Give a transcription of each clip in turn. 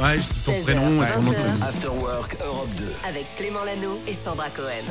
Ouais, je dis ton 16h, prénom et ton nom de 20h. famille. After Work Europe 2. Avec Clément Lano et Sandra Cohen.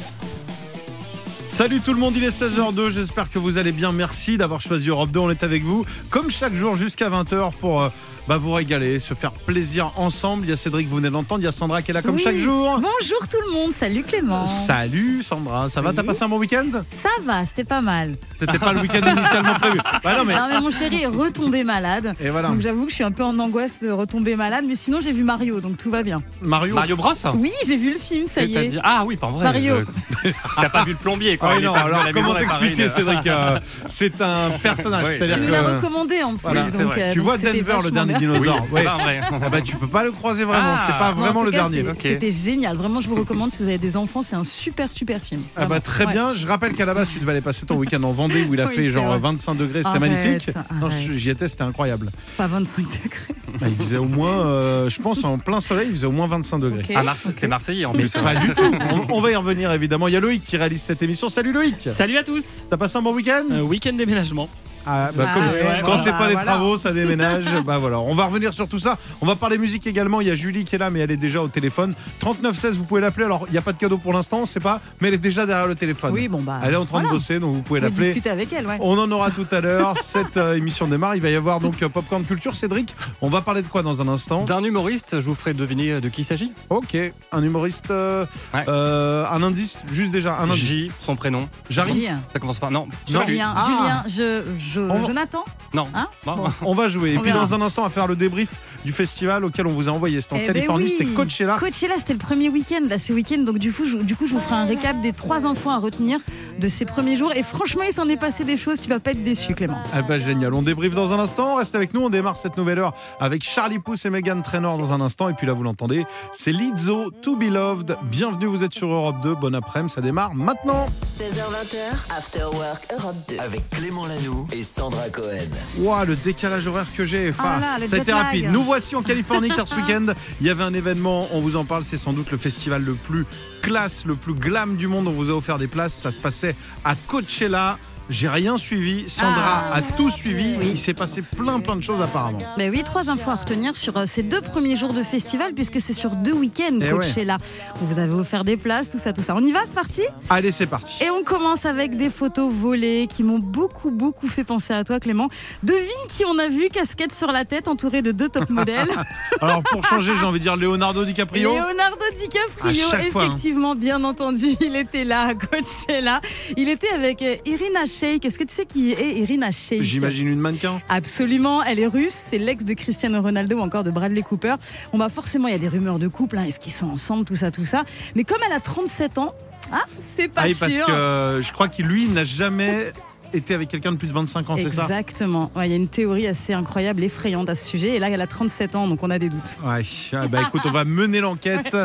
Salut tout le monde, il est 16h02, j'espère que vous allez bien. Merci d'avoir choisi Europe 2, on est avec vous comme chaque jour jusqu'à 20h pour euh, bah, vous régaler, se faire plaisir ensemble. Il y a Cédric, vous venez de l'entendre, il y a Sandra qui est là comme Oui. chaque jour. Bonjour tout le monde, salut Clément. Salut Sandra, ça va Oui. T'as passé un bon week-end? Ça va, c'était pas mal. C'était pas le week-end initialement prévu. Bah non mais... Non mais mon chéri est retombé malade. Et voilà, Donc j'avoue que je suis un peu en angoisse de retomber malade, mais sinon j'ai vu Mario, donc tout va bien. Mario. Mario Bros? Oui, j'ai vu le film, ça y est. Ah oui, pas vrai. Mario. je- T'as pas vu le plombier, quoi. Ah non, alors comment t'expliquer Cédric euh, C'est un personnage, Oui. c'est-à-dire Tu me l'as que... recommandé en plus. Voilà, donc, euh, Tu donc vois Denver, le vachement dernier bien. Oui, dinosaure. c'est Ouais. pas vrai. Ah bah tu peux pas le croiser vraiment, Ah. c'est pas en vraiment le cas, dernier. C'était génial. Vraiment, je vous recommande si vous avez des enfants, c'est un super super film. Ah bah très Ouais. bien, je rappelle qu'à la base tu devais aller passer ton week-end en Vendée où il a Oui, fait genre vrai. 25 degrés, c'était Arrête, magnifique. Non, j'y étais, c'était incroyable. Pas 25 degrés. Bah, il faisait au moins, euh, je pense en plein soleil, il faisait au moins 25 degrés. Ok. Ah, Marse- T'es Marseillais en plus. pas du tout. On, on va y revenir évidemment. Il y a Loïc qui réalise cette émission. Salut Loïc. Salut à tous T'as passé un bon week-end? Euh, Week-end déménagement. Ah, bah, Ah comme- ouais, Quand voilà, c'est pas les voilà. travaux, ça déménage. bah voilà, on va revenir sur tout ça. On va parler musique également. Il y a Julie qui est là, mais elle est déjà au téléphone. 3916, vous pouvez l'appeler. Alors, il n'y a pas de cadeau pour l'instant, on sait pas, mais elle est déjà derrière le téléphone. Oui, bon bah. Elle est en train de bosser, donc vous pouvez l'appeler. discuter avec elle, ouais. On en aura tout à l'heure. Cette euh, émission démarre. Il va y avoir donc euh, Popcorn Culture. Cédric, on va parler de quoi dans un instant? D'un humoriste, je vous ferai deviner de qui il s'agit. Ok, un humoriste. euh, Ouais. euh, un indice, juste déjà un indice. J, son prénom. J'arrive. Julien. Ça commence par. Non, Non. Julien, Ah. Julien, je, je, On- Jonathan non. Hein Non. Bon. On va jouer. Et On puis verra. dans un instant, on va faire le débrief du festival auquel on vous a envoyé. C'était en Eh ben Californie, oui. c'était Coachella. Coachella, c'était le premier week-end, là, ce week-end. Donc, du coup, je, du coup, je vous ferai un récap des trois enfants à retenir de ces premiers jours. Et franchement, il s'en est passé des choses. Tu vas pas être déçu, Clément. Ah bah génial, on débriefe dans un instant, reste avec nous, on démarre cette nouvelle heure avec Charlie Pouce et Megan Trainor dans un instant, et puis là vous l'entendez, c'est Lizzo, To Be Loved, bienvenue, vous êtes sur Europe 2, bon après-midi, ça démarre maintenant 16h20, After Work Europe 2. Avec Clément Lanoux et Sandra Cohen. Ouah, le décalage horaire que j'ai, enfin, Oh là, ça a été lag. rapide. Nous voici en Californie car ce week-end, il y avait un événement, on vous en parle, c'est sans doute le festival le plus classe, le plus glam du monde, on vous a offert des places, ça se passait à Coachella. J'ai rien suivi, Sandra Ah. a tout suivi, Oui. il s'est passé plein plein de choses apparemment. Mais oui, trois infos à retenir sur euh, ces deux premiers jours de festival, puisque c'est sur deux week-ends, Eh Coachella. On vous avait offert des places, tout ça, tout ça. On y va, c'est parti? Allez, c'est parti. Et on commence avec des photos volées qui m'ont beaucoup, beaucoup fait penser à toi, Clément. Devine qui on a vu, casquette sur la tête, entouré de deux top modèles. Alors pour changer, j'ai envie de dire Leonardo DiCaprio. Leonardo DiCaprio, fois, hein. effectivement, bien entendu, il était là à Coachella. Il était avec euh, Irina Shayk. Est-ce que tu sais qui est Irina Shayk J'imagine une mannequin. Absolument, elle est russe, c'est l'ex de Cristiano Ronaldo ou encore de Bradley Cooper. Bon bah forcément, il y a des rumeurs de couple, hein, est-ce qu'ils sont ensemble, tout ça, tout ça. Mais comme elle a 37 ans, ah, c'est pas Ah oui, parce que euh, je crois qu'il lui n'a jamais été avec quelqu'un de plus de 25 ans, c'est ça? Exactement. Ouais, Il y a une théorie assez incroyable, effrayante à ce sujet. Et là, elle a 37 ans, donc on a des doutes. Ouais. Ah bah écoute, on va mener l'enquête.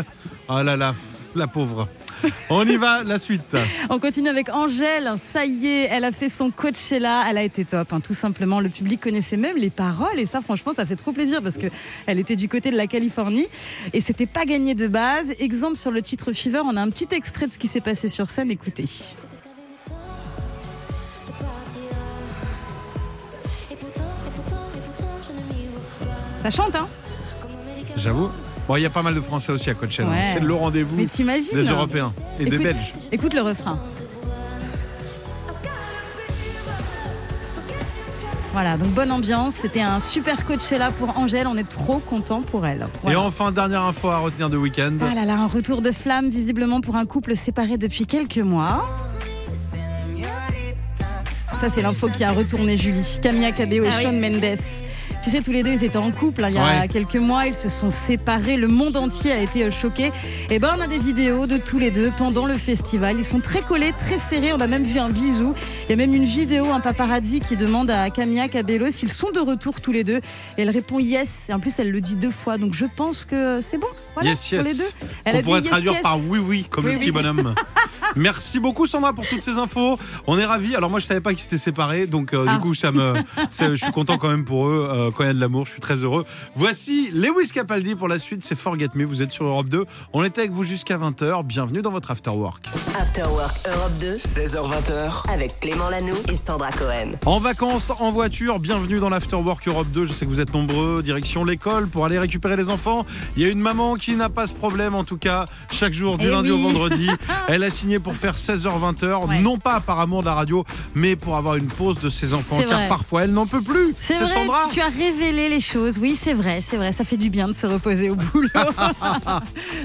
Oh là là, la pauvre. On y va, la suite. On continue avec Angèle. Ça y est, elle a fait son Coachella. Elle a été top, hein, tout simplement. Le public connaissait même les paroles. Et ça, franchement, ça fait trop plaisir parce que elle était du côté de la Californie. Et c'était pas gagné de base. Exemple sur le titre Fever, on a un petit extrait de ce qui s'est passé sur scène. Écoutez. Ça chante, hein J'avoue. Bon, il y a pas mal de Français aussi à Coachella. Ouais. C'est le rendez-vous Mais t'imagines des Européens et des. Belges. Écoute le refrain. Voilà, donc bonne ambiance. C'était un super Coachella pour Angèle. On est trop content pour elle. Et enfin, dernière info à retenir de week-end. Ah là là, un retour de flamme visiblement pour un couple séparé depuis quelques mois. Ça, c'est l'info qui a retourné Julie. Camilla Cabello et Ah oui. Shawn Mendes. Tu sais, tous les deux, ils étaient en couple hein, il y a Ouais. quelques mois. Ils se sont séparés. Le monde entier a été euh, choqué. Et ben, on a des vidéos de tous les deux pendant le festival. Ils sont très collés, très serrés. On a même vu un bisou. Il y a même une vidéo, un paparazzi qui demande à Camilla Cabello s'ils sont de retour tous les deux. Et elle répond yes. Et en plus, elle le dit deux fois. Donc, je pense que c'est bon. Voilà, yes, pour yes. les deux. Elle On a pourrait dit yes, traduire yes. par oui, oui, comme Oui, le petit oui. bonhomme. Merci beaucoup Sandra pour toutes ces infos. On est ravis. Alors moi je savais pas qu'ils s'étaient séparés, donc euh, Ah. du coup ça me, je suis content quand même pour eux. euh, quand il y a de l'amour, je suis très heureux. Voici Lewis Capaldi pour la suite. C'est Forget Me. Vous êtes sur Europe 2. On était avec vous jusqu'à 20h. Bienvenue dans votre After Work. After Work Europe 2 16h20h, avec Clément Lanoux et Sandra Cohen. En vacances, en voiture, bienvenue dans l'After Work Europe 2. Je sais que vous êtes nombreux, direction l'école pour aller récupérer les enfants. Il y a une maman qui n'a pas ce problème, en tout cas, chaque jour, du Eh lundi au vendredi. Elle a signé pour faire 16h-20h, Ouais. non pas par amour de la radio, mais pour avoir une pause de ses enfants, car vrai. parfois elle n'en peut plus. C'est vrai, Sandra. tu as révélé les choses. Oui, c'est vrai, c'est vrai. Ça fait du bien de se reposer au boulot.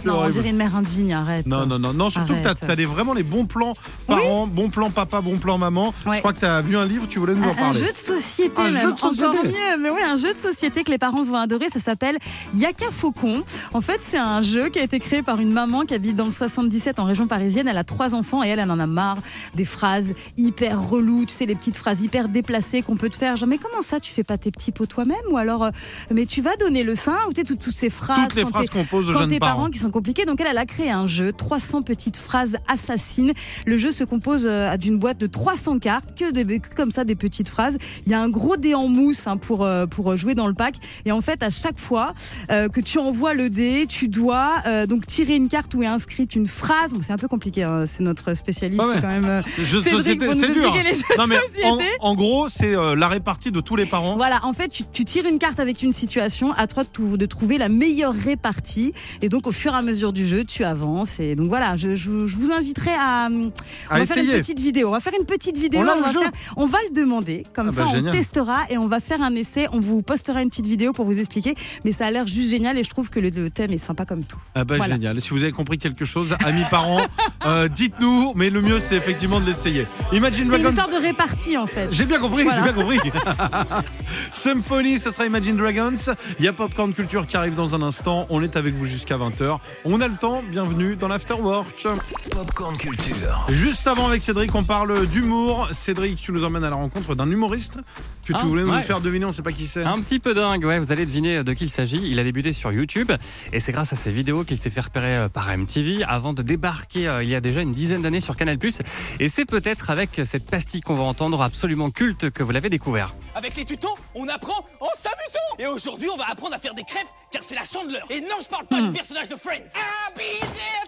non, on horrible. dirait une mère indigne, arrête. Non, non, non, non, surtout que Arrête. tu as, vraiment les bons plans parents, bons plans papa, bons plans maman. Ouais. Je crois que tu as vu un livre, tu voulais nous en Un, un parler. jeu de société, Un même, jeu de société. encore mieux. Mais oui, un jeu de société que les parents vont adorer. Ça s'appelle Yaka Faucon. En fait, c'est un jeu qui a été créé par une maman qui habite dans le 77 en région parisienne. Elle a trois enfants et elle, elle en a marre des phrases hyper reloues. Tu sais, les petites phrases hyper déplacées qu'on peut te faire. Genre, mais comment ça, tu fais pas tes petits pots toi-même Ou alors, euh, mais tu vas donner le sein Ou tu sais, toutes, toutes ces phrases. Toutes les phrases qu'on pose aux jeunes tes parents. parents. qui sont compliqués. Donc elle, elle a créé un jeu, 300 petites phrases assassines. Le jeu se compose euh, d'une boîte de 300 cartes, que, des, que comme ça des petites phrases. Il y a un gros dé en mousse hein, pour, euh, pour jouer dans le pack. Et en fait, à chaque fois euh, que tu envoies le dé, tu dois euh, donc tirer une carte où est inscrite une phrase. Donc c'est un peu compliqué, hein, c'est notre spécialiste Ouais, quand même. euh, Jeu de Cédric société, pour nous c'est dur. expliquer les jeux Non, de mais en, gros, c'est euh, la répartie de tous les parents. Voilà, en fait, tu, tu tires une carte avec une situation, à toi de, trouver la meilleure répartie. Et donc, au fur et à mesure du jeu, tu avances. Et donc, voilà, je, je- je vous inviterai à, on À va faire une petite vidéo. On va faire une petite vidéo. On va, jeu faire- on va le demander. Comme Ah ça, bah, on génial. testera et on va faire un essai. On vous postera une petite vidéo pour vous expliquer. Mais ça a l'air juste génial et je trouve que le, le thème est sympa comme tout. Ah bah Voilà. génial. Si vous avez compris quelque chose, amis parents, euh, dites-nous. Mais le mieux, c'est effectivement de l'essayer. Imagine C'est une Dragons. histoire de répartie, en fait. J'ai bien compris, Voilà. j'ai bien compris. Symphonie, ce sera Imagine Dragons. Il y a Popcorn Culture qui arrive dans un instant. On est avec vous jusqu'à 20h. On a le temps. Bienvenue dans l'Afterwork. Popcorn Culture. Juste avant avec Cédric, on parle d'humour. Cédric, tu nous emmènes à la rencontre d'un humoriste que tu Ah, voulais nous ouais. faire deviner. On ne sait pas qui c'est. Un petit peu dingue, ouais, vous allez deviner de qui il s'agit. Il a débuté sur YouTube et c'est grâce à ses vidéos qu'il s'est fait repérer euh, par MTV avant de débarquer euh, il y a déjà une dizaine d'années sur Canal+. Et c'est peut-être avec cette pastille qu'on va entendre absolument culte que vous l'avez découvert. Avec les tutos, on apprend en s'amusant. Et aujourd'hui, on va apprendre à faire des crêpes, car c'est la chandeleur Et non, je parle pas du personnage de Friends.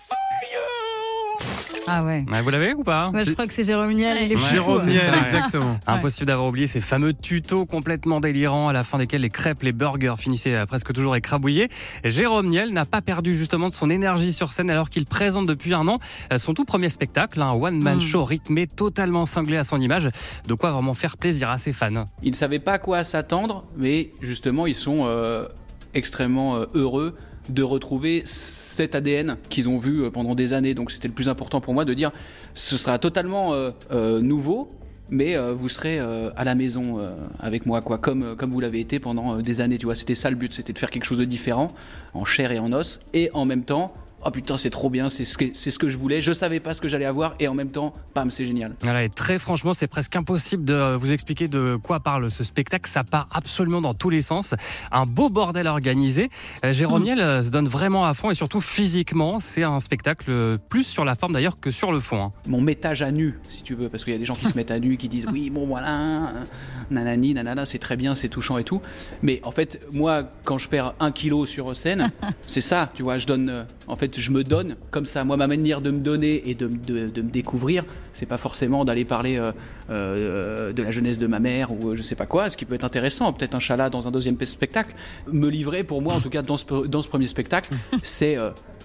For you Ah ouais. Ouais, vous l'avez ou pas Ouais, je crois que c'est Jérôme Niel. Il est Ouais. fou. Jérôme Niel, exactement. Impossible d'avoir oublié ces fameux tutos complètement délirants à la fin desquels les crêpes, les burgers finissaient euh, presque toujours écrabouillés. Jérôme Niel n'a pas perdu justement de son énergie sur scène alors qu'il présente depuis un an euh, son tout premier spectacle, un one-man Mm. show rythmé totalement cinglé à son image, de quoi vraiment faire plaisir à ses fans. Ils ne savaient pas à quoi s'attendre, mais justement, ils sont euh, extrêmement euh, heureux de retrouver cet ADN qu'ils ont vu euh, pendant des années. Donc c'était le plus important pour moi de dire, ce sera totalement euh, euh, nouveau, mais vous serez à la maison avec moi, quoi, comme, comme vous l'avez été pendant des années. Tu vois, c'était ça le but, c'était de faire quelque chose de différent, en chair et en os, et en même temps. Oh putain, c'est trop bien, c'est ce, que, c'est ce que je voulais. Je savais pas ce que j'allais avoir, et en même temps, pam, c'est génial. Voilà, et très franchement, c'est presque impossible de vous expliquer de quoi parle ce spectacle. Ça part absolument dans tous les sens. Un beau bordel organisé. Euh, Jérôme Niel euh, se donne vraiment à fond et surtout physiquement. C'est un spectacle euh, plus sur la forme d'ailleurs que sur le fond. hein. mon mettage à nu, si tu veux, parce qu'il y a des gens qui se mettent à nu, qui disent oui, bon voilà, euh, nanani, nanana, c'est très bien, c'est touchant et tout. Mais en fait, moi, quand je perds un kilo sur scène, c'est ça, tu vois, je donne, euh, en fait, je me donne comme ça. Moi, ma manière de me donner et de, de- de me découvrir, c'est pas forcément d'aller parler euh, euh, de la jeunesse de ma mère ou euh, je sais pas quoi, ce qui peut être intéressant, peut-être un chala dans un deuxième spectacle. Me livrer, pour moi, en tout cas, dans ce, dans ce premier spectacle, c'est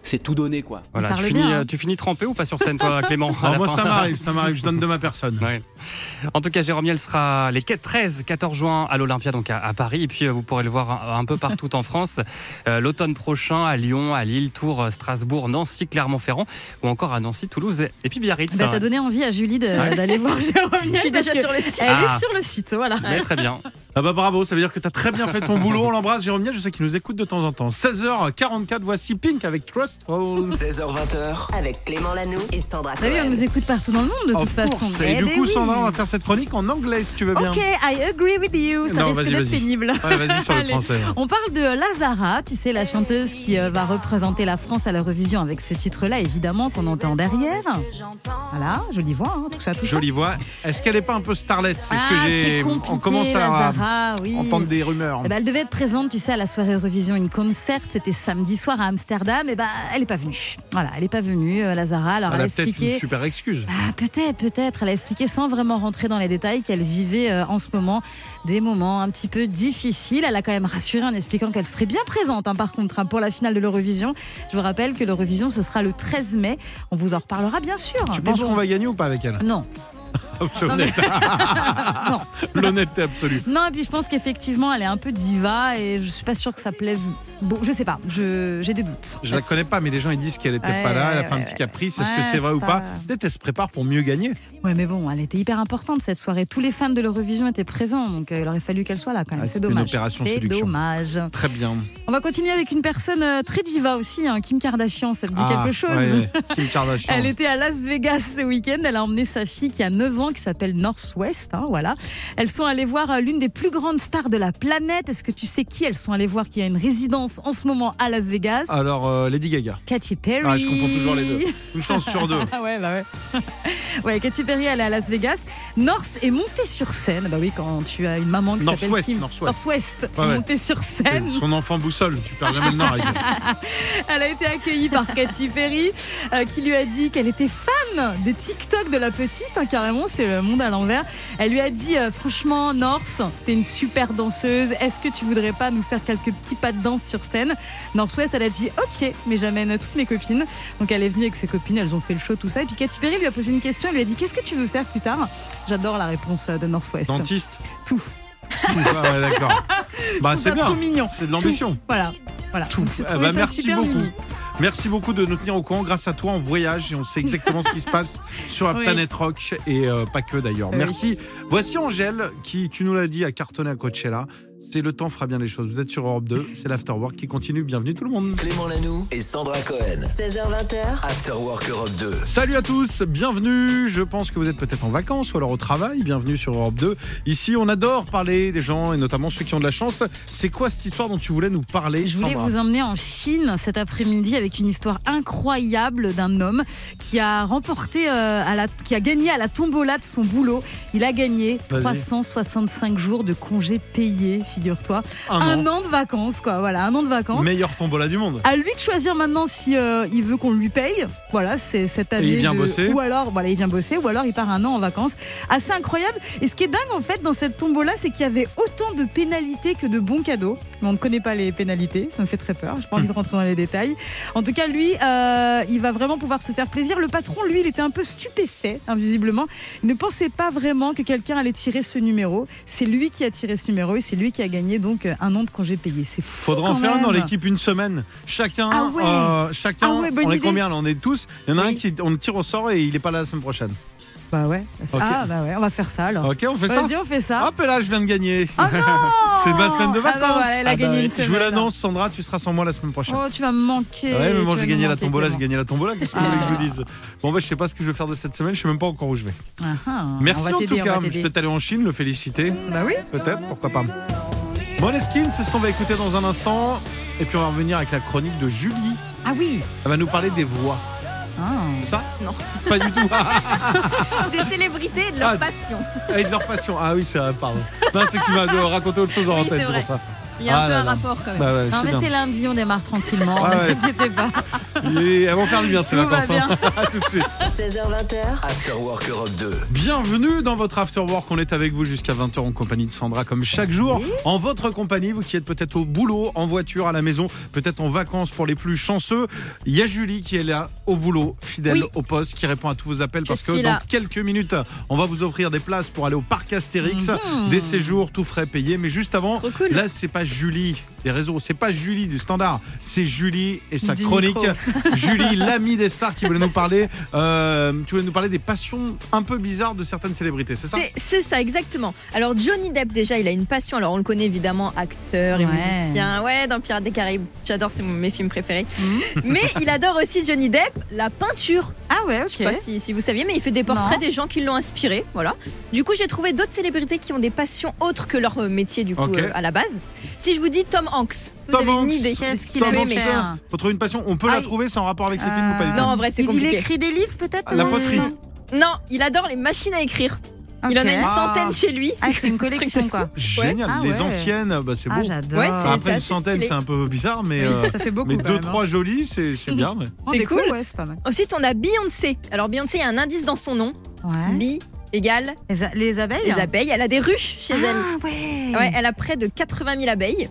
c'est tout donner, quoi. Voilà, tu parle finis, bien, hein. euh, tu finis trempé ou pas sur scène, toi, Clément moi, fin ça m'arrive, ça m'arrive. Je donne de ma personne. Ouais. En tout cas, Jérôme Niel sera les 13, 14 juin à l'Olympia, donc à, à Paris. Et puis, euh, vous pourrez le voir un, un peu partout en France. Euh, L'automne prochain à Lyon, à Lille, Tours, euh, Strasbourg, Nancy, Clermont-Ferrand ou encore à Nancy, Toulouse et puis Biarritz. Bah, T'as donné envie à Julie Ouais. d'aller voir Jérôme Niel. Je suis déjà que sur le site. Elle Ah. est sur le site, voilà. Mais très bien. Ah bah bravo, ça veut dire que tu as très bien fait ton boulot. On l'embrasse, Jérôme Niel. Je sais qu'il nous écoute de temps en temps. 16h44, voici Pink avec Trust Waterfall. 16h20h, Avec Clément Lanoux et Sandra T'as vu, on Cohen. nous écoute partout dans le monde de toute façon. Et Eh du ben coup, oui. Sandra, on va faire cette chronique en anglais si tu veux bien. Ok, I agree with you. Ça Non, risque d'être pénible. Ouais, vas-y sur le français. On parle de Lazara, tu sais, la chanteuse qui euh, va représenter la France à l'Eurovision avec ce titre-là, évidemment, qu'on entend derrière. Voilà, jolie voix, hein, tout ça, tout ça. Jolie voix. Est-ce qu'elle est pas un peu starlet C'est ce Ah, que j'ai. c'est compliqué, On commence à Lazara, oui. entendre des rumeurs. Eh ben, elle devait être présente, tu sais, à la soirée Eurovision in concert. C'était samedi soir à Amsterdam. Et ben, elle n'est pas venue. Voilà, elle n'est pas venue, euh, Lazara. Alors, Elle elle, a a peut-être une super excuse. Ah, peut-être, peut-être. Elle a expliqué sans vraiment rentrer dans les détails qu'elle vivait euh, en ce moment des moments un petit peu difficiles. Elle a quand même rassuré en expliquant qu'elle serait bien présente, hein, par contre, hein, pour la finale de l'Eurovision. Je vous rappelle que l'Eurovision, ce sera le 13 mai. On vous en reparlera bien sûr. Tu Mais penses bon. qu'on va gagner ou pas avec elle? Non. C'est Non, mais- honnête. non. L'honnêteté absolue. Non, et puis je pense qu'effectivement, elle est un peu diva et je suis pas sûre que ça plaise. Bon, je sais pas, je- j'ai des doutes. Je la connais pas, mais les gens ils disent qu'elle était Ouais, pas là, elle a ouais, fait un petit ouais. caprice. Est-ce que c'est vrai ou pas pas- Peut-être elle se prépare pour mieux gagner. Ouais, mais bon, elle était hyper importante cette soirée. Tous les fans de l'Eurovision étaient présents, donc euh, il aurait fallu qu'elle soit là quand même. Ah, c'est dommage. C'est dommage. Très bien. On va continuer avec une personne euh, très diva aussi, hein, Kim Kardashian. Ça te dit Ah, quelque chose ouais. Kim Kardashian. Elle était à Las Vegas ce week-end. Elle a emmené sa fille qui a 9 ans, qui s'appelle Northwest. hein, voilà. Elles sont allées voir euh, l'une des plus grandes stars de la planète. Est-ce que tu sais qui elles sont allées voir qui a une résidence en ce moment à Las Vegas? Alors, euh, Lady Gaga. Katy Perry. Ah, je confonds toujours les deux. Une chance sur deux. Ah ouais, bah ouais. ouais, Katy Perry, elle est à Las Vegas. North est montée sur scène. Bah oui, quand tu as une maman qui s'appelle Northwest, Kim. Northwest. Northwest, Ouais, ouais. montée sur scène. son enfant boussole, tu perds jamais le nord. Elle a été accueillie par Katy Perry, euh, qui lui a dit qu'elle était fan des TikTok de la petite, hein, carrément, c'est le monde à l'envers. Elle lui a dit, euh, franchement, North, t'es une super danseuse, est-ce que tu voudrais pas nous faire quelques petits pas de danse sur scène? Northwest, elle a dit, ok, mais j'amène toutes mes copines. Donc elle est venue avec ses copines, elles ont fait le show, tout ça. Et puis Katy Perry lui a posé une question, elle lui a dit, qu'est-ce que tu veux faire plus tard J'adore la réponse de Northwest. Dentiste Tout. Ah ouais, d'accord. Bah, c'est bien. C'est de l'ambition. Tout. Voilà. Voilà. Tout. Eh ça merci beaucoup. mimi. Merci beaucoup de nous tenir au courant. Grâce à toi, on voyage et on sait exactement ce qui se passe sur la Oui. planète rock et euh, pas que d'ailleurs. Merci. Voici Angèle qui, tu nous l'as dit, a cartonné à Coachella. C'est le temps fera bien les choses. Vous êtes sur Europe 2, c'est l'Afterwork qui continue. Bienvenue tout le monde. Clément Lanoux et Sandra Cohen. 16h20h, After Work Europe 2. Salut à tous, bienvenue. Je pense que vous êtes peut-être en vacances ou alors au travail. Bienvenue sur Europe 2. Ici, on adore parler des gens et notamment ceux qui ont de la chance. C'est quoi cette histoire dont tu voulais nous parler Je voulais Sandra vous emmener en Chine cet après-midi avec une histoire incroyable d'un homme qui a remporté, euh, à la, qui a gagné à la tombola de son boulot. Il a gagné Vas-y. 365 jours de congés payés, figure-toi. Un Un an. an de vacances, quoi. Voilà, un an de vacances. Meilleur tombola du monde. À lui de choisir maintenant si euh, il veut qu'on lui paye. Voilà, c'est cette année. il vient de- bosser. Ou alors, voilà, il vient bosser, ou alors il part un an en vacances. Assez incroyable. Et ce qui est dingue en fait dans cette tombola, c'est qu'il y avait autant de pénalités que de bons cadeaux. Mais on ne connaît pas les pénalités, ça me fait très peur. J'ai pas envie de rentrer dans les détails. En tout cas, lui, euh, il va vraiment pouvoir se faire plaisir. Le patron, lui, il était un peu stupéfait, invisiblement. Il ne pensait pas vraiment que quelqu'un allait tirer ce numéro. C'est lui qui a tiré ce numéro et c'est lui qui a gagné donc un an de congé payé. C'est fou. Faudra en faire un dans même. l'équipe une semaine. Chacun, Ah ouais. euh, chacun, Ah ouais, on est idée. combien là On est tous. Il y en a un qui on le tire au sort et il est pas là la semaine prochaine. Bah ouais. Ok. Ah bah ouais, on va faire ça alors. Ok, on fait ça. Vas-y, on fait ça. Hop, et là, je viens de gagner. Ah non C'est ma semaine de Ah bah vacances. voilà, elle a gagné ouais. une Je vous l'annonce, Sandra, tu seras sans moi la semaine prochaine. Oh, tu vas me manquer. ouais, mais moi j'ai gagné la tombola, j'ai gagné la tombola. Qu'est-ce que vous voulez que je vous Ah. dise? Bon, bah, je sais pas ce que je vais faire de cette semaine, je sais même pas encore où je vais. Ah, ah, Merci en tout cas. Je peux aller en Chine, le féliciter. Bah oui. Peut-être, pourquoi pas. Måneskin, c'est ce qu'on va écouter dans un instant. Et puis on va revenir avec la chronique de Julie. Ah oui. Elle va nous parler des voix. Ah. Ça Non. Pas du tout. Des célébrités et de leur Ah. passion. Et de leur passion. Ah oui, c'est pardon. Non, c'est que tu m'as euh, raconté autre chose en Oui, tête, c'est pour ça. Il y a Ah un peu là un là. rapport quand même. Bah ouais, Non mais c'est lundi, on démarre tranquillement. Ah ne ouais. s'inquiétez pas. Et elles vont faire du bien ces vacances. hein. À tout de suite. 16h20h, After Work Europe 2. Bienvenue dans votre After Work. On est avec vous jusqu'à 20h en compagnie de Sandra, comme chaque jour. En votre compagnie, vous qui êtes peut-être au boulot, en voiture, à la maison, peut-être en vacances pour les plus chanceux. Il y a Julie qui est là au boulot, fidèle Oui. au poste, qui répond à tous vos appels Je parce que dans quelques minutes, on va vous offrir des places pour aller au parc Astérix. Mhm. Des séjours tout frais payés. Mais juste avant, cool. là, c'est pas Julie des réseaux. C'est pas Julie du standard, c'est Julie et sa Du chronique. Julie, l'amie des stars, qui voulait nous parler. euh, tu voulais nous parler des passions un peu bizarres de certaines célébrités, c'est ça C'est- ça, exactement. Alors, Johnny Depp, déjà, il a une passion. Alors, on le connaît évidemment, acteur et Ouais. musicien. Ouais, dans Pirates des Caraïbes. J'adore, c'est mon- mes films préférés. Mhm. Mais il adore aussi Johnny Depp, la peinture. Ah ouais, ok. Je sais pas si, si vous saviez, mais il fait des portraits Non. des gens qui l'ont inspiré. Voilà. Du coup, j'ai trouvé d'autres célébrités qui ont des passions autres que leur euh, métier, du coup, Ok. euh, à la base. Si je vous dis Tom Hanks, vous Tom avez une Hanks. idée Qu'est-ce qu'il Tom Hanks, Faut trouver une passion. On peut Ah, la il- trouver sans rapport avec ses films ou pas du Euh, tout Non, en vrai, c'est il, il compliqué. écrit des livres peut-être La euh, poterie. Non, il adore les machines à écrire. Il en a une Ah. centaine chez lui. Ah, fait une collection quoi. Génial. Ah Les ouais. anciennes, bah, c'est Ah, beau. j'adore. Ouais, Enfin, c'est- après une centaine, stylé. c'est un peu bizarre, mais, Oui, euh, ça fait beaucoup. mais quand deux, même, hein. trois jolis, c'est c'est bien. ouais. Oh, C'est des cool. coups, ouais, c'est pas mal. Ensuite, on a Beyoncé. Alors, Beyoncé, il y a un indice dans son nom. Ouais. Égale Les, abeilles les abeilles. Elle a des ruches chez elle. Ah ouais. Ouais, elle a près de 80 000 abeilles.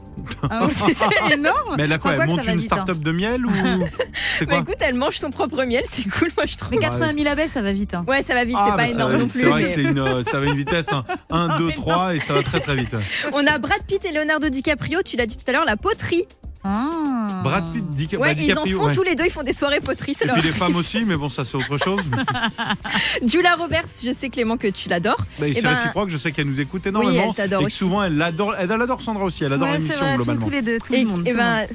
Ah ouais, c'est énorme. Mais elle a quoi Enfin, Elle quoi que monte une hein. start-up de miel ou Bah écoute, elle mange son propre miel, c'est cool, moi je trouve. Mais 80 000 abeilles, ça va vite. hein. Ouais, ça va vite, Ah, c'est bah, pas ça énorme va non plus. C'est vrai que mais- c'est une, euh, ça va une vitesse 1, 2, 3 et ça va très très vite. On a Brad Pitt et Leonardo DiCaprio, tu l'as dit tout à l'heure, la poterie. Ah. Brad Pitt, Dica- Ouais, bah, ils en font ouais. tous les deux, ils font des soirées poterie, c'est Et leur. puis les femmes aussi, mais bon, ça c'est autre chose. Julia Roberts, je sais Clément que tu l'adores. Bah, Eh c'est ben- réciproque, je sais qu'elle nous écoute Oui, énormément. elle t'adore et que souvent elle adore, elle adore Sandra aussi, elle adore Ouais, l'émission tous, globalement. tous les deux, tout Et, le monde. et ben,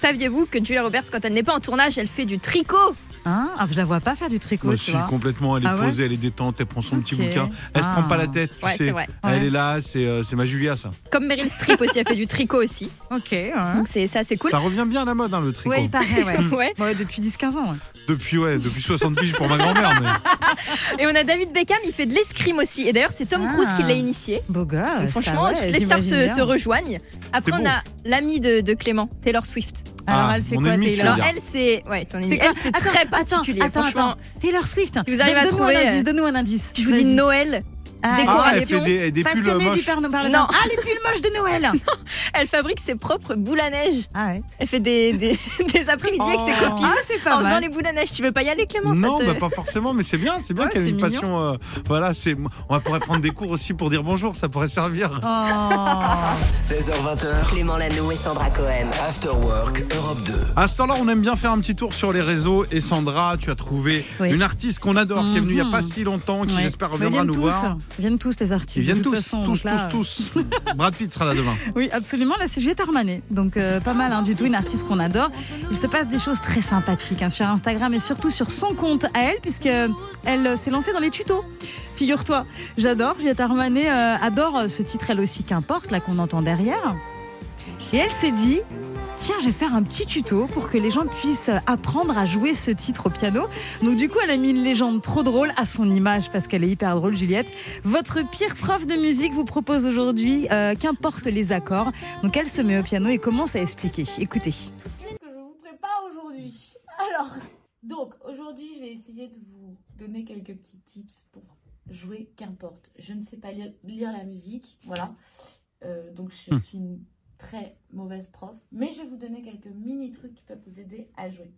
saviez-vous que Julia Roberts, quand elle n'est pas en tournage, elle fait du tricot? Hein Ah, je la vois pas faire du tricot, Moi tu aussi, vois. complètement, elle est Ah ouais posée, elle est détente, elle prend son petit bouquin. Elle se Ah. prend pas la tête, tu Ouais, sais. Elle est là, c'est euh, c'est ma Julia, ça. Comme Meryl Streep aussi, elle fait du tricot aussi. Ok. Ouais, Donc c'est ça, c'est cool. Ça revient bien à la mode, hein, le tricot. ouais il paraît, ouais. Ouais. Ouais, depuis 10-15 ans. ouais. Depuis, ouais, depuis 60 piges pour ma grand-mère. mais- Et on a David Beckham, il fait de l'escrime aussi. Et d'ailleurs, c'est Tom Ah. Cruise qui l'a initié. Beau. Donc, franchement, ça, ouais, toutes les stars se, se rejoignent. Après, on a l'ami de, de Clément, Taylor Swift. Alors, Ah, elle fait quoi, ennemi, Taylor. Alors, elle, c'est. Ouais, ton ennemi. Elle, c'est Attends, très attends, particulier. Attends, attends. Taylor Swift. Si vous arrivez à Donne-nous trouver, un euh, indice, donne-nous un indice. je vous dis. Noël. Ah, Ah, elle fait des, des pulls du moches. Père Noël. Non. Ah, les pulls moches de Noël. Elle fabrique ses propres boules à neige. Ah ouais. Elle fait des, des, des après-midi avec ses Oh. copines. Ah, c'est pas en faisant les boules à neige, tu veux pas y aller Clément Non, te- bah, pas forcément, mais c'est bien, c'est bien Ouais, qu'elle ait une mignon. passion. euh, voilà, c'est. On pourrait prendre des cours aussi pour dire bonjour, ça pourrait servir. Oh. 16h20h, Clément Lanoux et Sandra Cohen. After Work Europe 2. À ce temps-là, on aime bien faire un petit tour sur les réseaux. Et Sandra, tu as trouvé Oui. une artiste qu'on adore, qui est venue il n'y a Mhm. pas si longtemps, qui Ouais. j'espère reviendra nous tous, voir. Viennent tous les artistes. Ils viennent tous, façon, tous, donc là, tous, tous. Brad Pitt sera là demain. Oui, absolument. Là, c'est Juliette Armanet. Donc, euh, pas mal hein, du tout. Une artiste qu'on adore. Il se passe des choses très sympathiques hein, sur Instagram et surtout sur son compte à elle, puisque elle euh, s'est lancée dans les tutos. Figure-toi, j'adore. Juliette Armanet euh, adore euh, ce titre, elle aussi, qu'importe, là qu'on entend derrière. Et elle s'est dit. Tiens, je vais faire un petit tuto pour que les gens puissent apprendre à jouer ce titre au piano. Donc du coup, elle a mis une légende trop drôle à son image parce qu'elle est hyper drôle, Juliette. Votre pire prof de musique vous propose aujourd'hui euh, qu'importe les accords. Donc elle se met au piano et commence à expliquer. Écoutez. que je vous prépare aujourd'hui? Alors, donc aujourd'hui, je vais essayer de vous donner quelques petits tips pour jouer qu'importe. Je ne sais pas lire, lire la musique, voilà. Euh, donc je suis une très mauvaise prof, mais je vais vous donner quelques mini trucs qui peuvent vous aider à jouer.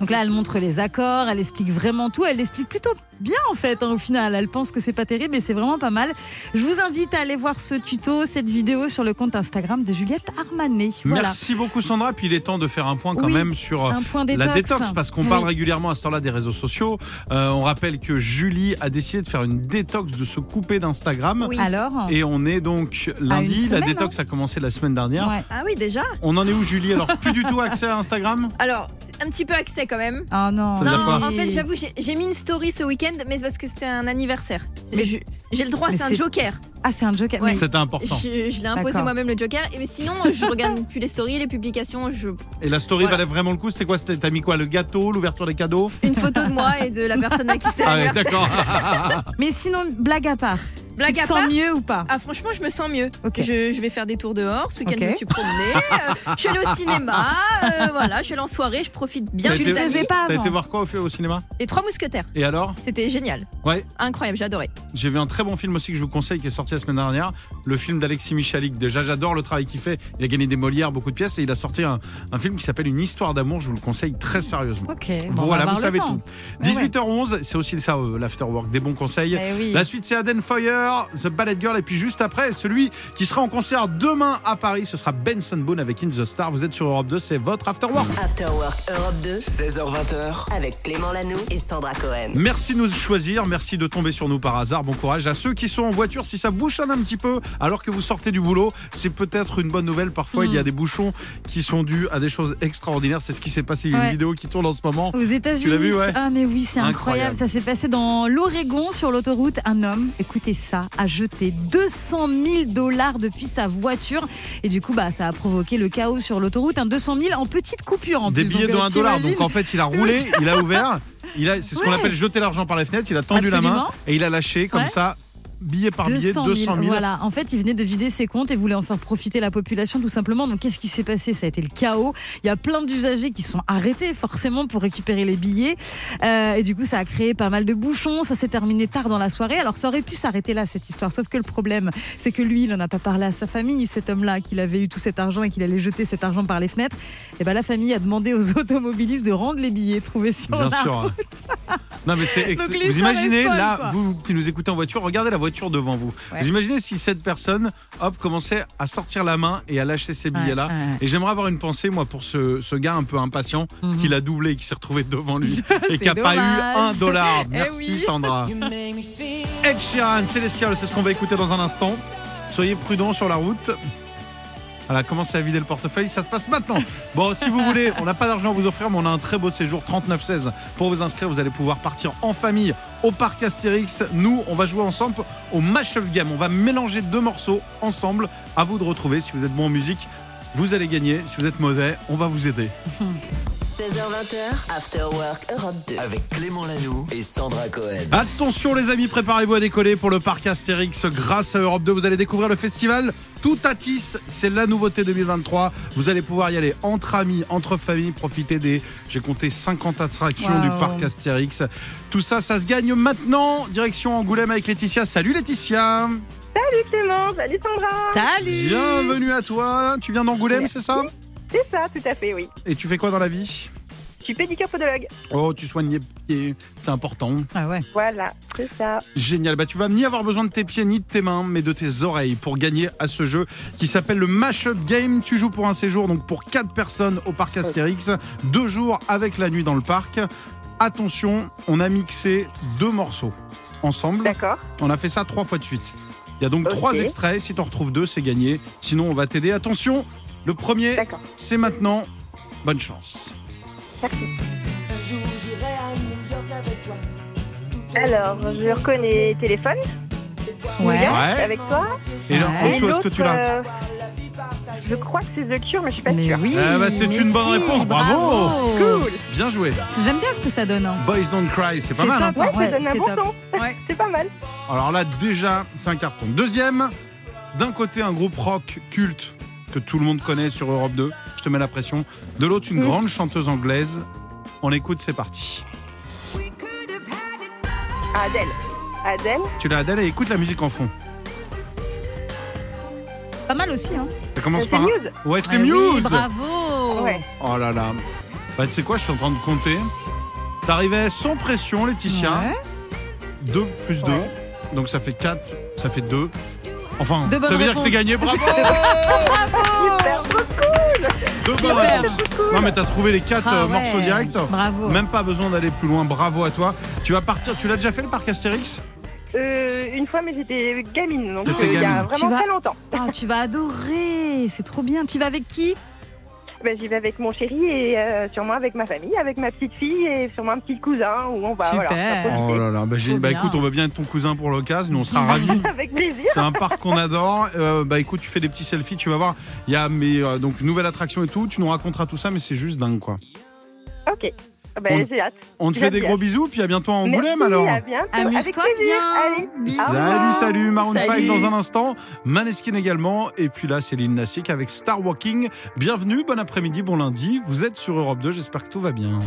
Donc là, elle montre les accords, elle explique vraiment tout. Elle l'explique plutôt bien en fait hein, au final. Elle pense que c'est pas terrible mais c'est vraiment pas mal. Je vous invite à aller voir ce tuto, cette vidéo sur le compte Instagram de Juliette Armanet. Voilà. Merci beaucoup, Sandra. Puis il est temps de faire un point quand Oui, même sur. euh, Un point détox. La détox, parce qu'on Oui. parle régulièrement à ce temps-là des réseaux sociaux. Euh, on rappelle que Julie a décidé de faire une détox, de se couper d'Instagram. Oui. Alors Et on est donc lundi. la détox a commencé la semaine dernière. Ouais. Ah oui, déjà? On en est où, Julie? Alors, plus du tout accès à Instagram? Alors, un petit peu accès quand même. Oh non. Non, en fait, j'avoue, j'ai mis une story ce week-end, mais c'est parce que c'était un anniversaire. J'ai le droit, c'est un joker. Ah, c'est un joker. Ouais. C'était important. Je, je l'ai imposé moi-même le joker. Et mais sinon, je regarde plus les stories, les publications. Je... Et la story Voilà. valait vraiment le coup C'était quoi? C'était- T'as mis quoi? Le gâteau, l'ouverture des cadeaux? Une photo de moi et de la personne à qui c'est Ah ouais, d'accord. Mais sinon, blague à part. Blague tu à te sens part mieux ou pas? Ah franchement je me sens mieux. Ok. Je, je vais faire des tours dehors. Ce week-end Ok. je me suis promenée. euh, je suis allée au cinéma. euh, voilà, je suis allée en soirée. Je profite bien mes le faisais pas T'as été voir quoi au, au cinéma? Les trois mousquetaires. Et alors? C'était génial. Ouais. Incroyable, j'ai adoré. J'ai vu un très bon film aussi que je vous conseille qui est sorti la semaine dernière, le film d'Alexis Michalik. Déjà, j'adore le travail qu'il fait. Il a gagné des Molières, beaucoup de pièces, et il a sorti un, un film qui s'appelle Une histoire d'amour. Je vous le conseille très sérieusement. Ok. bon, voilà, vous savez temps. tout. Ouais, ouais. 18h11, c'est aussi ça, euh, l'afterwork, des bons conseils. Eh oui. La suite, c'est Aden Fire The Ballet Girl. Et puis juste après, celui qui sera en concert demain à Paris, ce sera Benson Boone avec In the Star. Vous êtes sur Europe 2, c'est votre After Work. After Work Europe 2 16h20h, avec Clément Lanoux et Sandra Cohen. Merci de nous choisir, merci de tomber sur nous par hasard. Bon courage à ceux qui sont en voiture. Si ça bouchonne un petit peu alors que vous sortez du boulot, c'est peut-être une bonne nouvelle. Parfois, il y a des bouchons qui sont dus à des choses extraordinaires. C'est ce qui s'est passé. Il y a une Ouais. vidéo qui tourne en ce moment. Aux États-Unis. vu, ouais Ah mais oui, c'est Incroyable. incroyable. Ça s'est passé dans l'Oregon sur l'autoroute. Un homme, écoutez ça, a jeté 200 000 dollars depuis sa voiture et du coup bah ça a provoqué le chaos sur l'autoroute. Un 200 000 en petite coupure en Des plus. billets Donc, de euh, 1 dollar. t'imagines Donc en fait, il a roulé, il a ouvert. Il a, c'est ce qu'on appelle jeter l'argent par la fenêtre. Il a tendu la main et il a lâché comme Ouais. ça, billet par billet, 200 000. Voilà, en fait, il venait de vider ses comptes et voulait en faire profiter la population tout simplement. Donc, qu'est-ce qui s'est passé? Ça a été le chaos. Il y a plein d'usagers qui sont arrêtés forcément pour récupérer les billets. Euh, et du coup, ça a créé pas mal de bouchons. Ça s'est terminé tard dans la soirée. Alors, ça aurait pu s'arrêter là, cette histoire. Sauf que le problème, c'est que lui, il n'en a pas parlé à sa famille, cet homme-là, qu'il avait eu tout cet argent et qu'il allait jeter cet argent par les fenêtres. Et ben, la famille a demandé aux automobilistes de rendre les billets trouvés sur Bien la sûr. Non mais c'est vous imaginez folle, là quoi. vous qui nous écoutez en voiture regardez la voiture devant vous Ouais. vous imaginez si cette personne hop commençait à sortir la main et à lâcher ces billets là Ouais, ouais. et j'aimerais avoir une pensée moi pour ce, ce gars un peu impatient Mhm. qui l'a doublé et qui s'est retrouvé devant lui et qui a pas eu un dollar Eh merci oui. Sandra Ed Sheeran Célestial c'est ce qu'on va écouter dans un instant soyez prudents sur la route voilà, commencez à vider le portefeuille, ça se passe maintenant. Bon, si vous voulez, on n'a pas d'argent à vous offrir, mais on a un très beau séjour 39-16. Pour vous inscrire, vous allez pouvoir partir en famille au parc Astérix. Nous, on va jouer ensemble au Mashup Game. On va mélanger deux morceaux ensemble. À vous de retrouver. Si vous êtes bon en musique, vous allez gagner. Si vous êtes mauvais, on va vous aider. 16h20h, After Work Europe 2. avec Clément Lanoux et Sandra Cohen. Attention les amis, préparez-vous à décoller pour le parc Astérix grâce à Europe 2. Vous allez découvrir le festival Tout à Tis, c'est la nouveauté 2023. Vous allez pouvoir y aller entre amis, entre familles, profiter des, j'ai compté 50 attractions Wow. du parc Astérix. Tout ça, ça se gagne maintenant. Direction Angoulême avec Laetitia. Salut Laetitia Salut Clément, salut Sandra. Salut Bienvenue à toi. Tu viens d'Angoulême, c'est ça? C'est ça, tout à fait, oui. Et tu fais quoi dans la vie? Je suis pédicure podologue. Oh, tu soignes les pieds, c'est important. Ah ouais. Voilà, c'est ça. Génial. Bah, tu vas ni avoir besoin de tes pieds ni de tes mains, mais de tes oreilles pour gagner à ce jeu qui s'appelle le Mashup Game. Tu joues pour un séjour, donc pour 4 personnes au parc Astérix. Deux jours avec la nuit dans le parc. Attention, on a mixé deux morceaux ensemble. D'accord. On a fait ça trois fois de suite. Il y a donc trois extraits. Si tu en retrouves deux, c'est gagné. Sinon, on va t'aider. Attention, le premier, c'est maintenant. Bonne chance. Merci. Alors, je reconnais téléphone. Ouais. Avec toi. Et là, en Ouais. dessous, est-ce que tu l'as euh, Je crois que c'est The Cure, mais je suis pas Mais sûre. oui. Eh bah, c'est une bonne si, réponse. Bravo. Cool. Bien joué. J'aime bien ce que ça donne. hein. Boys Don't Cry, c'est pas mal. hein top. Ouais, ça Ouais, donne un c'est bon top. c'est pas mal. Alors là, déjà, c'est un carton. Deuxième, d'un côté, un groupe rock culte que tout le monde connaît sur Europe 2. Je te mets la pression. De l'autre, une Mm. grande chanteuse anglaise. On écoute, c'est parti. Adèle. Adèle. Tu l'as Adèle et écoute la musique en fond. Pas mal aussi. Hein. Ça commence C'est par un... Muse. Ouais, c'est Ah oui, Muse bravo. Ouais. Oh là là. Bah, tu sais quoi, je suis en train de compter. T'arrivais sans pression, Laetitia. Ouais. 2 plus 2. Ouais. Donc ça fait 4, ça fait 2. Enfin, ça bonnes veut dire que c'est gagné. Bravo cool. Deux bonnes Super. réponses. Non mais t'as trouvé les 4 Ah ouais. morceaux directs. Bravo. Même pas besoin d'aller plus loin, bravo à toi. Tu vas partir, tu l'as déjà fait le parc Astérix? Euh, une fois, mais j'étais gamine, donc euh, il y a gamine. vraiment Tu vas- très longtemps. Ah, tu vas adorer. C'est trop bien. Tu vas avec qui? Ben, J'y vais avec mon chéri et euh, sûrement avec ma famille, avec ma petite fille et sûrement un petit cousin où on va. Super. Voilà, on va. Oh là là, bah, j'ai- bah, écoute, on veut bien être ton cousin pour l'occasion, nous on sera ravis. Avec plaisir. C'est un parc qu'on adore. Euh, bah écoute, tu fais des petits selfies, tu vas voir. Il y a mes euh, donc nouvelle attraction et tout. Tu nous raconteras tout ça, mais c'est juste dingue quoi. Ok. Ben, On- j'ai hâte. On te fait des hâte. gros bisous, puis à bientôt à Angoulême Merci, alors. À bientôt. Amuse-toi bien. Salut, salut, Maroon 5 Salut. dans un instant. Maneskin également. Et puis là, Céline Nassik avec Star Walking. Bienvenue, bon après-midi, bon lundi. Vous êtes sur Europe 2, j'espère que tout va bien.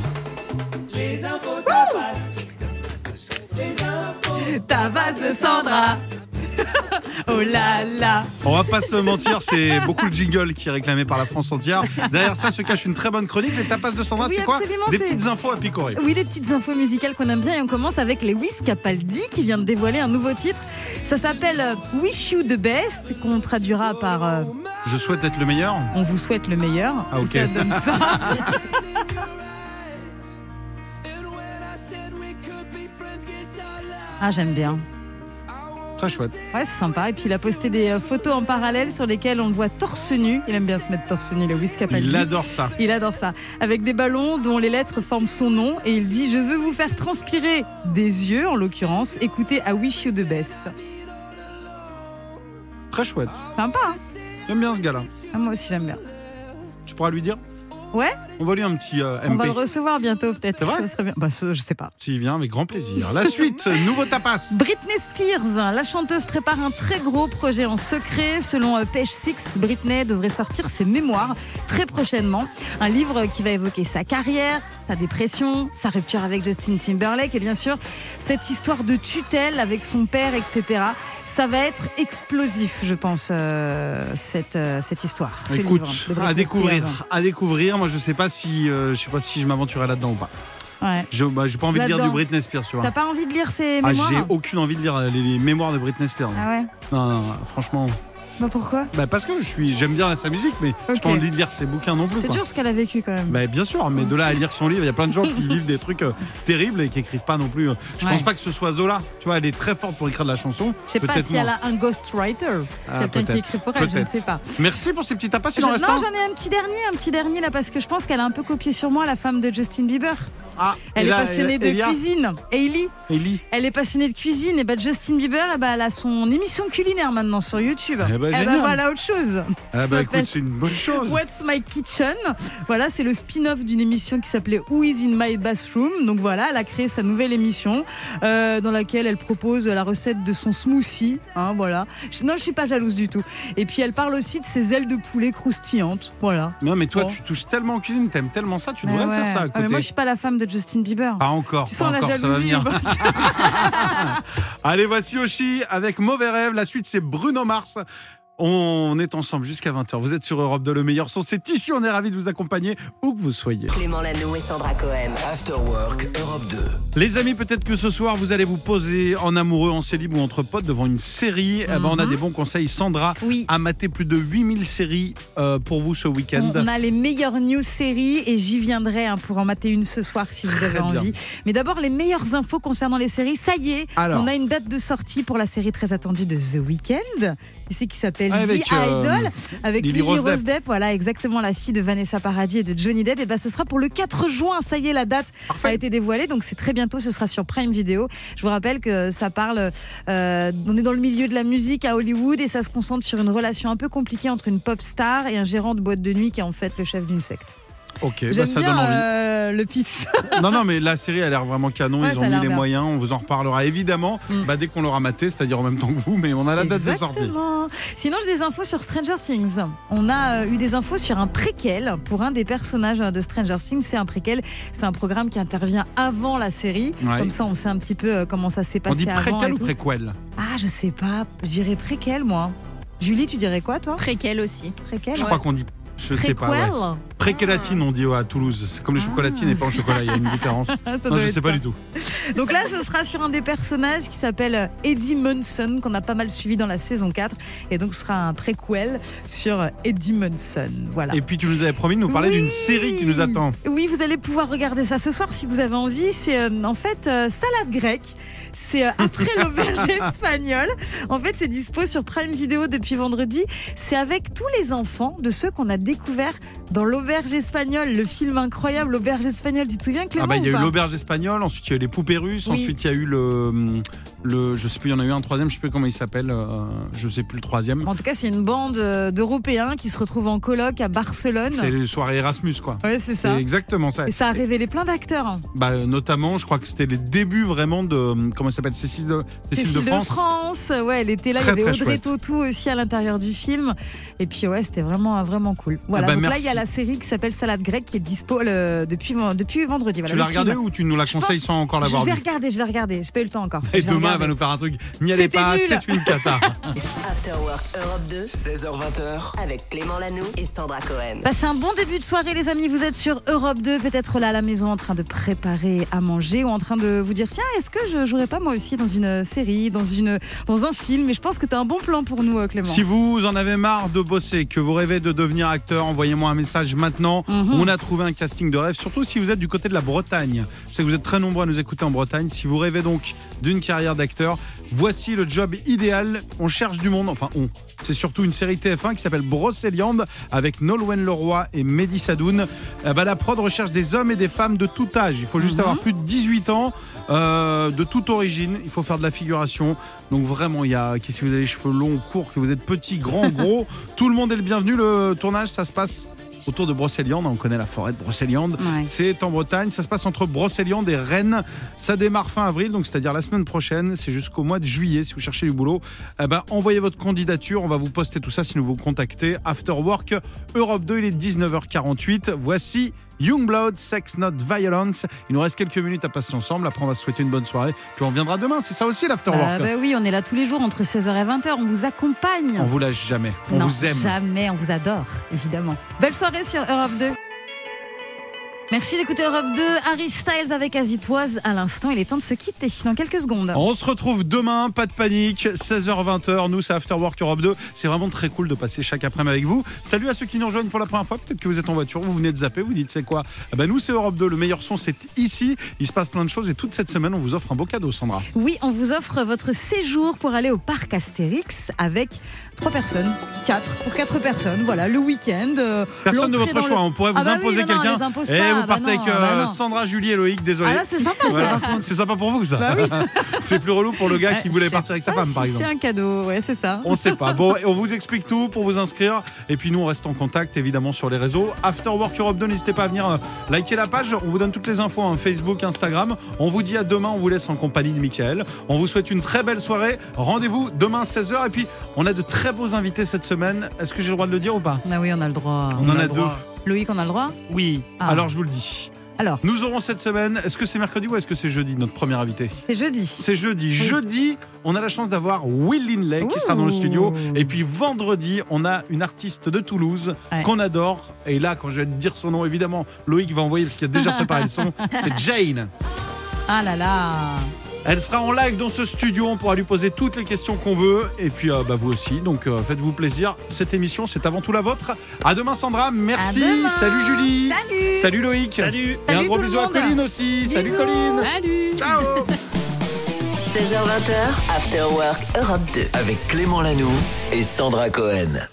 Ta base de Sandra. Oh là là. On va pas se mentir, c'est beaucoup le jingle qui est réclamé par la France entière. Derrière ça se cache une très bonne chronique. Les tapas de Sandra, Oui, c'est quoi Des petites infos à picorer. Oui, des petites infos musicales qu'on aime bien et on commence avec les Wiz Capaldi qui vient de dévoiler un nouveau titre. Ça s'appelle euh, Wish You the Best, qu'on traduira par euh, Je souhaite être le meilleur. On vous souhaite le meilleur. Ah, ok. Ça donne ça. ah, j'aime bien. Très chouette. Ouais, c'est sympa. Et puis il a posté des euh, photos en parallèle sur lesquelles on le voit torse nu. Il aime bien se mettre torse nu, le Wiz Capaldi. Il adore ça. Il adore ça. Avec des ballons dont les lettres forment son nom. Et il dit Je veux vous faire transpirer des yeux, en l'occurrence. Écoutez I Wish You the Best. Très chouette. Sympa, hein? J'aime bien ce gars-là. Ah, Moi aussi, j'aime bien. Tu pourras lui dire? Ouais On va lui un petit euh, On va MP. le recevoir bientôt, peut-être. C'est vrai Ça serait bien. Bah, je sais pas. S'il vient, avec grand plaisir. La suite, nouveau tapas. Britney Spears, la chanteuse prépare un très gros projet en secret. Selon euh, Page Six, Britney devrait sortir ses mémoires très prochainement. Un livre qui va évoquer sa carrière, sa dépression, sa rupture avec Justin Timberlake et bien sûr cette histoire de tutelle avec son père, etc. Ça va être explosif, je pense, euh, cette, euh, cette histoire. ce Écoute, livre de Britney à découvrir, Spears. à découvrir. Moi, je sais pas si, euh, je sais pas si je m'aventurerai là-dedans ou pas. Ouais. Je, bah, j'ai pas envie de lire du. Britney Spears, tu vois. T'as pas envie de lire ses Ah, mémoires j'ai aucune envie de lire les, les mémoires de Britney Spears. Ah ouais Non, non, non, franchement. Bah pourquoi Bah parce que je suis, j'aime bien sa musique, mais j'ai Ok. pas envie de lire ses bouquins non plus. C'est dur ce qu'elle a vécu quand même. Bah, bien sûr, mais de là à lire son livre, il y a plein de gens qui vivent des trucs euh, terribles et qui écrivent pas non plus. euh. Je Ouais. pense pas que ce soit Zola. Tu vois, elle est très forte pour écrire de la chanson. Je sais pas si elle a un ghostwriter, Ah, quelqu'un qui écrit pour elle, je ne sais pas. Merci pour ces petits tapas. Il Je- en reste non, j'en ai un petit dernier, un petit dernier là, parce que je pense qu'elle a un peu copié sur moi la femme de Justin Bieber. Ah, Elle est passionnée de Elia cuisine. Hailey, Ellie. elle est passionnée de cuisine. Et bah Justin Bieber, bah, elle a son émission culinaire maintenant sur YouTube. Eh ben, Eh bah, génial. voilà autre chose. Ah bah écoute, c'est une bonne chose. What's My Kitchen Voilà, c'est le spin-off d'une émission qui s'appelait Who is in My Bathroom. Donc voilà, elle a créé sa nouvelle émission euh, dans laquelle elle propose la recette de son smoothie. Hein, voilà. Je- non, je suis pas jalouse du tout. Et puis elle parle aussi de ses ailes de poulet croustillantes. Voilà. Non, mais toi, tu touches tellement en cuisine, t'aimes tellement ça, tu devrais ouais. faire ça à Ah, mais moi, je suis pas la femme de Justin Bieber. Pas encore, Tu pas sens la encore, ça va jalousie. bah. Allez, voici Oshi avec Mauvais Rêve. La suite, c'est Bruno Mars. On est ensemble jusqu'à 20h. Vous êtes sur Europe de le meilleur son. C'est ici, on est ravis de vous accompagner où que vous soyez. Clément Lano et Sandra Cohen. After Work Europe 2. Les amis, peut-être que ce soir, vous allez vous poser en amoureux, en célib ou entre potes devant une série. Eh ben, on a Mhm. des bons conseils. Sandra Oui. a maté plus de 8000 séries euh, pour vous ce week-end. On, on a les meilleures news séries et j'y viendrai hein, pour en mater une ce soir si vous avez envie. Mais d'abord, les meilleures infos concernant les séries. Ça y est, Alors. on a une date de sortie pour la série très attendue de The Weeknd. Tu sais qui s'appelle? Avec, The euh, Idol avec Lily Lily, Rose Depp. Depp. Voilà, exactement la fille de Vanessa Paradis et de Johnny Depp. Et ben, ce sera pour le 4 juin. Ça y est, la date a été dévoilée, donc c'est très bientôt. Ce sera sur Prime Video. Je vous rappelle que ça parle. euh, on est dans le milieu de la musique à Hollywood et ça se concentre sur une relation un peu compliquée entre une pop star et un gérant de boîte de nuit qui est en fait le chef d'une secte. Ok, bah, J'aime ça bien donne envie. euh, le pitch. Non, non, mais la série a l'air vraiment canon. Ouais, Ils ont mis les bien. moyens. On vous en reparlera évidemment Mm. bah, dès qu'on l'aura maté, c'est-à-dire en même temps que vous. Mais on a la date de sortie. Exactement. Sinon, j'ai des infos sur Stranger Things. On a euh, eu des infos sur un préquel pour un des personnages euh, de Stranger Things. C'est un préquel. C'est un programme qui intervient avant la série. Ouais. Comme ça, on sait un petit peu euh, comment ça s'est On passé dit avant. préquel ou tout. préquel? Ah, je sais pas. Je dirais préquel, moi. Julie, tu dirais quoi, toi? Préquel aussi. Préquel Je crois qu'on dit. Je sais pas. ouais. On dit à Toulouse. C'est comme les chocolatines et pas en chocolat. Il y a une différence. Ah, non, je sais pas du tout. Donc là, ce sera sur un des personnages qui s'appelle euh, Eddie Munson, qu'on a pas mal suivi dans la saison 4. Et donc, ce sera un préquel sur euh, Eddie Munson. Voilà. Et puis tu nous avais promis de nous parler Oui. d'une série qui nous attend. Oui, vous allez pouvoir regarder ça ce soir si vous avez envie. C'est euh, en fait euh, salade grecque. C'est euh, après l'auberge espagnole. En fait, c'est dispo sur Prime Video depuis vendredi. C'est avec tous les enfants de ceux qu'on a découverts dans l'auberge espagnole, le film incroyable l'auberge espagnole. Tu te souviens Clément Ah bah il y a eu l'auberge espagnole, ensuite il y a eu les poupées russes, Oui. ensuite il y a eu le, le je sais plus, il y en a eu un troisième, je sais plus comment il s'appelle, euh, je sais plus le troisième. En tout cas, c'est une bande euh, d'Européens qui se retrouvent en colloque à Barcelone. C'est les soirées Erasmus quoi. Ouais, c'est ça. C'est exactement ça. Et ça a révélé plein d'acteurs. Bah, notamment, je crois que c'était les débuts vraiment de comment ça s'appelle Cécile de Cécile, Cécile de France. France, ouais, elle était là. Très, il y avait Audrey. Tautou aussi à l'intérieur du film. Et puis ouais, c'était vraiment vraiment cool. Voilà. bah, donc là, merci. il y a la série qui s'appelle Salade grecque qui est dispo le- depuis depuis vendredi. Voilà, tu l'as le regardé film. ou tu nous la Je conseilles pense- sans encore l'avoir Je vais regarder, je vais regarder. J'ai pas eu le temps encore. Et demain, Demain, elle va nous faire un truc. N'y allez pas, c'est une cata. After Work Europe 2 16h20h, avec Clément Lanoux et Sandra Cohen. Passez un bon début de soirée les amis, vous êtes sur Europe 2, peut-être là à la maison en train de préparer à manger ou en train de vous dire tiens est-ce que je jouerais pas moi aussi dans une série, dans, une, dans un film? Et je pense que tu as un bon plan pour nous euh, Clément. Si vous en avez marre de bosser, que vous rêvez de devenir acteur, envoyez-moi un message maintenant. Mhm. On a trouvé un casting de rêve, surtout si vous êtes du côté de la Bretagne. Je sais que vous êtes très nombreux à nous écouter en Bretagne. Si vous rêvez donc d'une carrière voici le job idéal. On cherche du monde, enfin on. C'est surtout une série TF1 qui s'appelle Brocéliande avec Nolwenn Leroy et Mehdi Sadoun. Eh ben, la prod recherche des hommes et des femmes de tout âge. Il faut juste avoir plus de 18 ans, euh, de toute origine. Il faut faire de la figuration. Donc vraiment, il y a, si vous avez les cheveux longs, courts, que vous êtes petit, grand, gros, tout le monde est le bienvenu. Le tournage, ça se passe autour de Brocéliande. On connaît la forêt de Brocéliande. Ouais. C'est en Bretagne. Ça se passe entre Brocéliande et Rennes. Ça démarre fin avril, donc c'est-à-dire la semaine prochaine. C'est jusqu'au mois de juillet si vous cherchez du boulot. Eh ben, envoyez votre candidature. On va vous poster tout ça si nous vous contactez. After Work Europe 2, il est 19h48. Voici Youngblood, Sex Not Violence. Il nous reste quelques minutes à passer ensemble. Après, on va se souhaiter une bonne soirée. Puis on reviendra demain. C'est ça aussi l'After Bah, bah oui, on est là tous les jours entre 16h et 20h, on vous accompagne. On vous lâche jamais. On non, vous aime. jamais, on vous adore, évidemment. Belle soirée sur Europe 2. Merci d'écouter Europe 2. Harry Styles avec Azitoise. À l'instant, il est temps de se quitter dans quelques secondes. On se retrouve demain, pas de panique, 16h-20h. Nous, c'est After Work Europe 2. C'est vraiment très cool de passer chaque après-midi avec vous. Salut à ceux qui nous rejoignent pour la première fois. Peut-être que vous êtes en voiture, vous venez de zapper, vous dites c'est quoi? Ah ben Nous, c'est Europe 2. Le meilleur son, c'est ici. Il se passe plein de choses et toute cette semaine, on vous offre un beau cadeau, Sandra. Oui, on vous offre votre séjour pour aller au parc Astérix avec trois personnes, quatre, pour quatre personnes. Voilà, le week-end. euh, Personne de votre choix. le- On pourrait vous Ah bah oui, imposer quelqu'un. Et pas. vous Bah partez avec euh, bah non. Sandra, Julie et Loïc. Désolé. Ah là, c'est sympa, Voilà. C'est sympa pour vous, ça. Bah oui. c'est plus relou pour le gars qui voulait partir avec sa femme, par exemple. C'est un cadeau, ouais, c'est ça. On sait pas. Bon, on vous explique tout pour vous inscrire. Et puis nous, on reste en contact évidemment sur les réseaux. After Work Europe 2, n'hésitez pas à venir euh, liker la page. On vous donne toutes les infos, hein, Facebook, Instagram. On vous dit à demain, on vous laisse en compagnie de Michael. On vous souhaite une très belle soirée. Rendez-vous demain 16h. Et puis, on a de très beaux invités cette semaine. Est-ce que j'ai le droit de le dire ou pas? Ah oui, on a le droit. On en a deux. Loïc, on a le droit? Oui. Ah. Alors, je vous le dis. Alors, Nous aurons cette semaine, est-ce que c'est mercredi ou est-ce que c'est jeudi, notre premier invité? C'est jeudi. C'est jeudi. Jeudi, on a la chance d'avoir Will Linley qui sera dans le studio. Et puis vendredi, on a une artiste de Toulouse Ouais. qu'on adore. Et là, quand je vais te dire son nom, évidemment, Loïc va envoyer parce qu'il a déjà préparé le son. C'est Jane. Ah là là. Elle sera en live dans ce studio. On pourra lui poser toutes les questions qu'on veut. Et puis, euh, bah, vous aussi. Donc, euh, faites-vous plaisir. Cette émission, c'est avant tout la vôtre. À demain, Sandra. Merci. À demain. Salut, Julie. Salut Salut, Loïc. Salut. Et un gros bisou à. Colline aussi. Salut. Colline. Salut Ciao. 16h20, After Work Europe 2. avec Clément Lanoux et Sandra Cohen.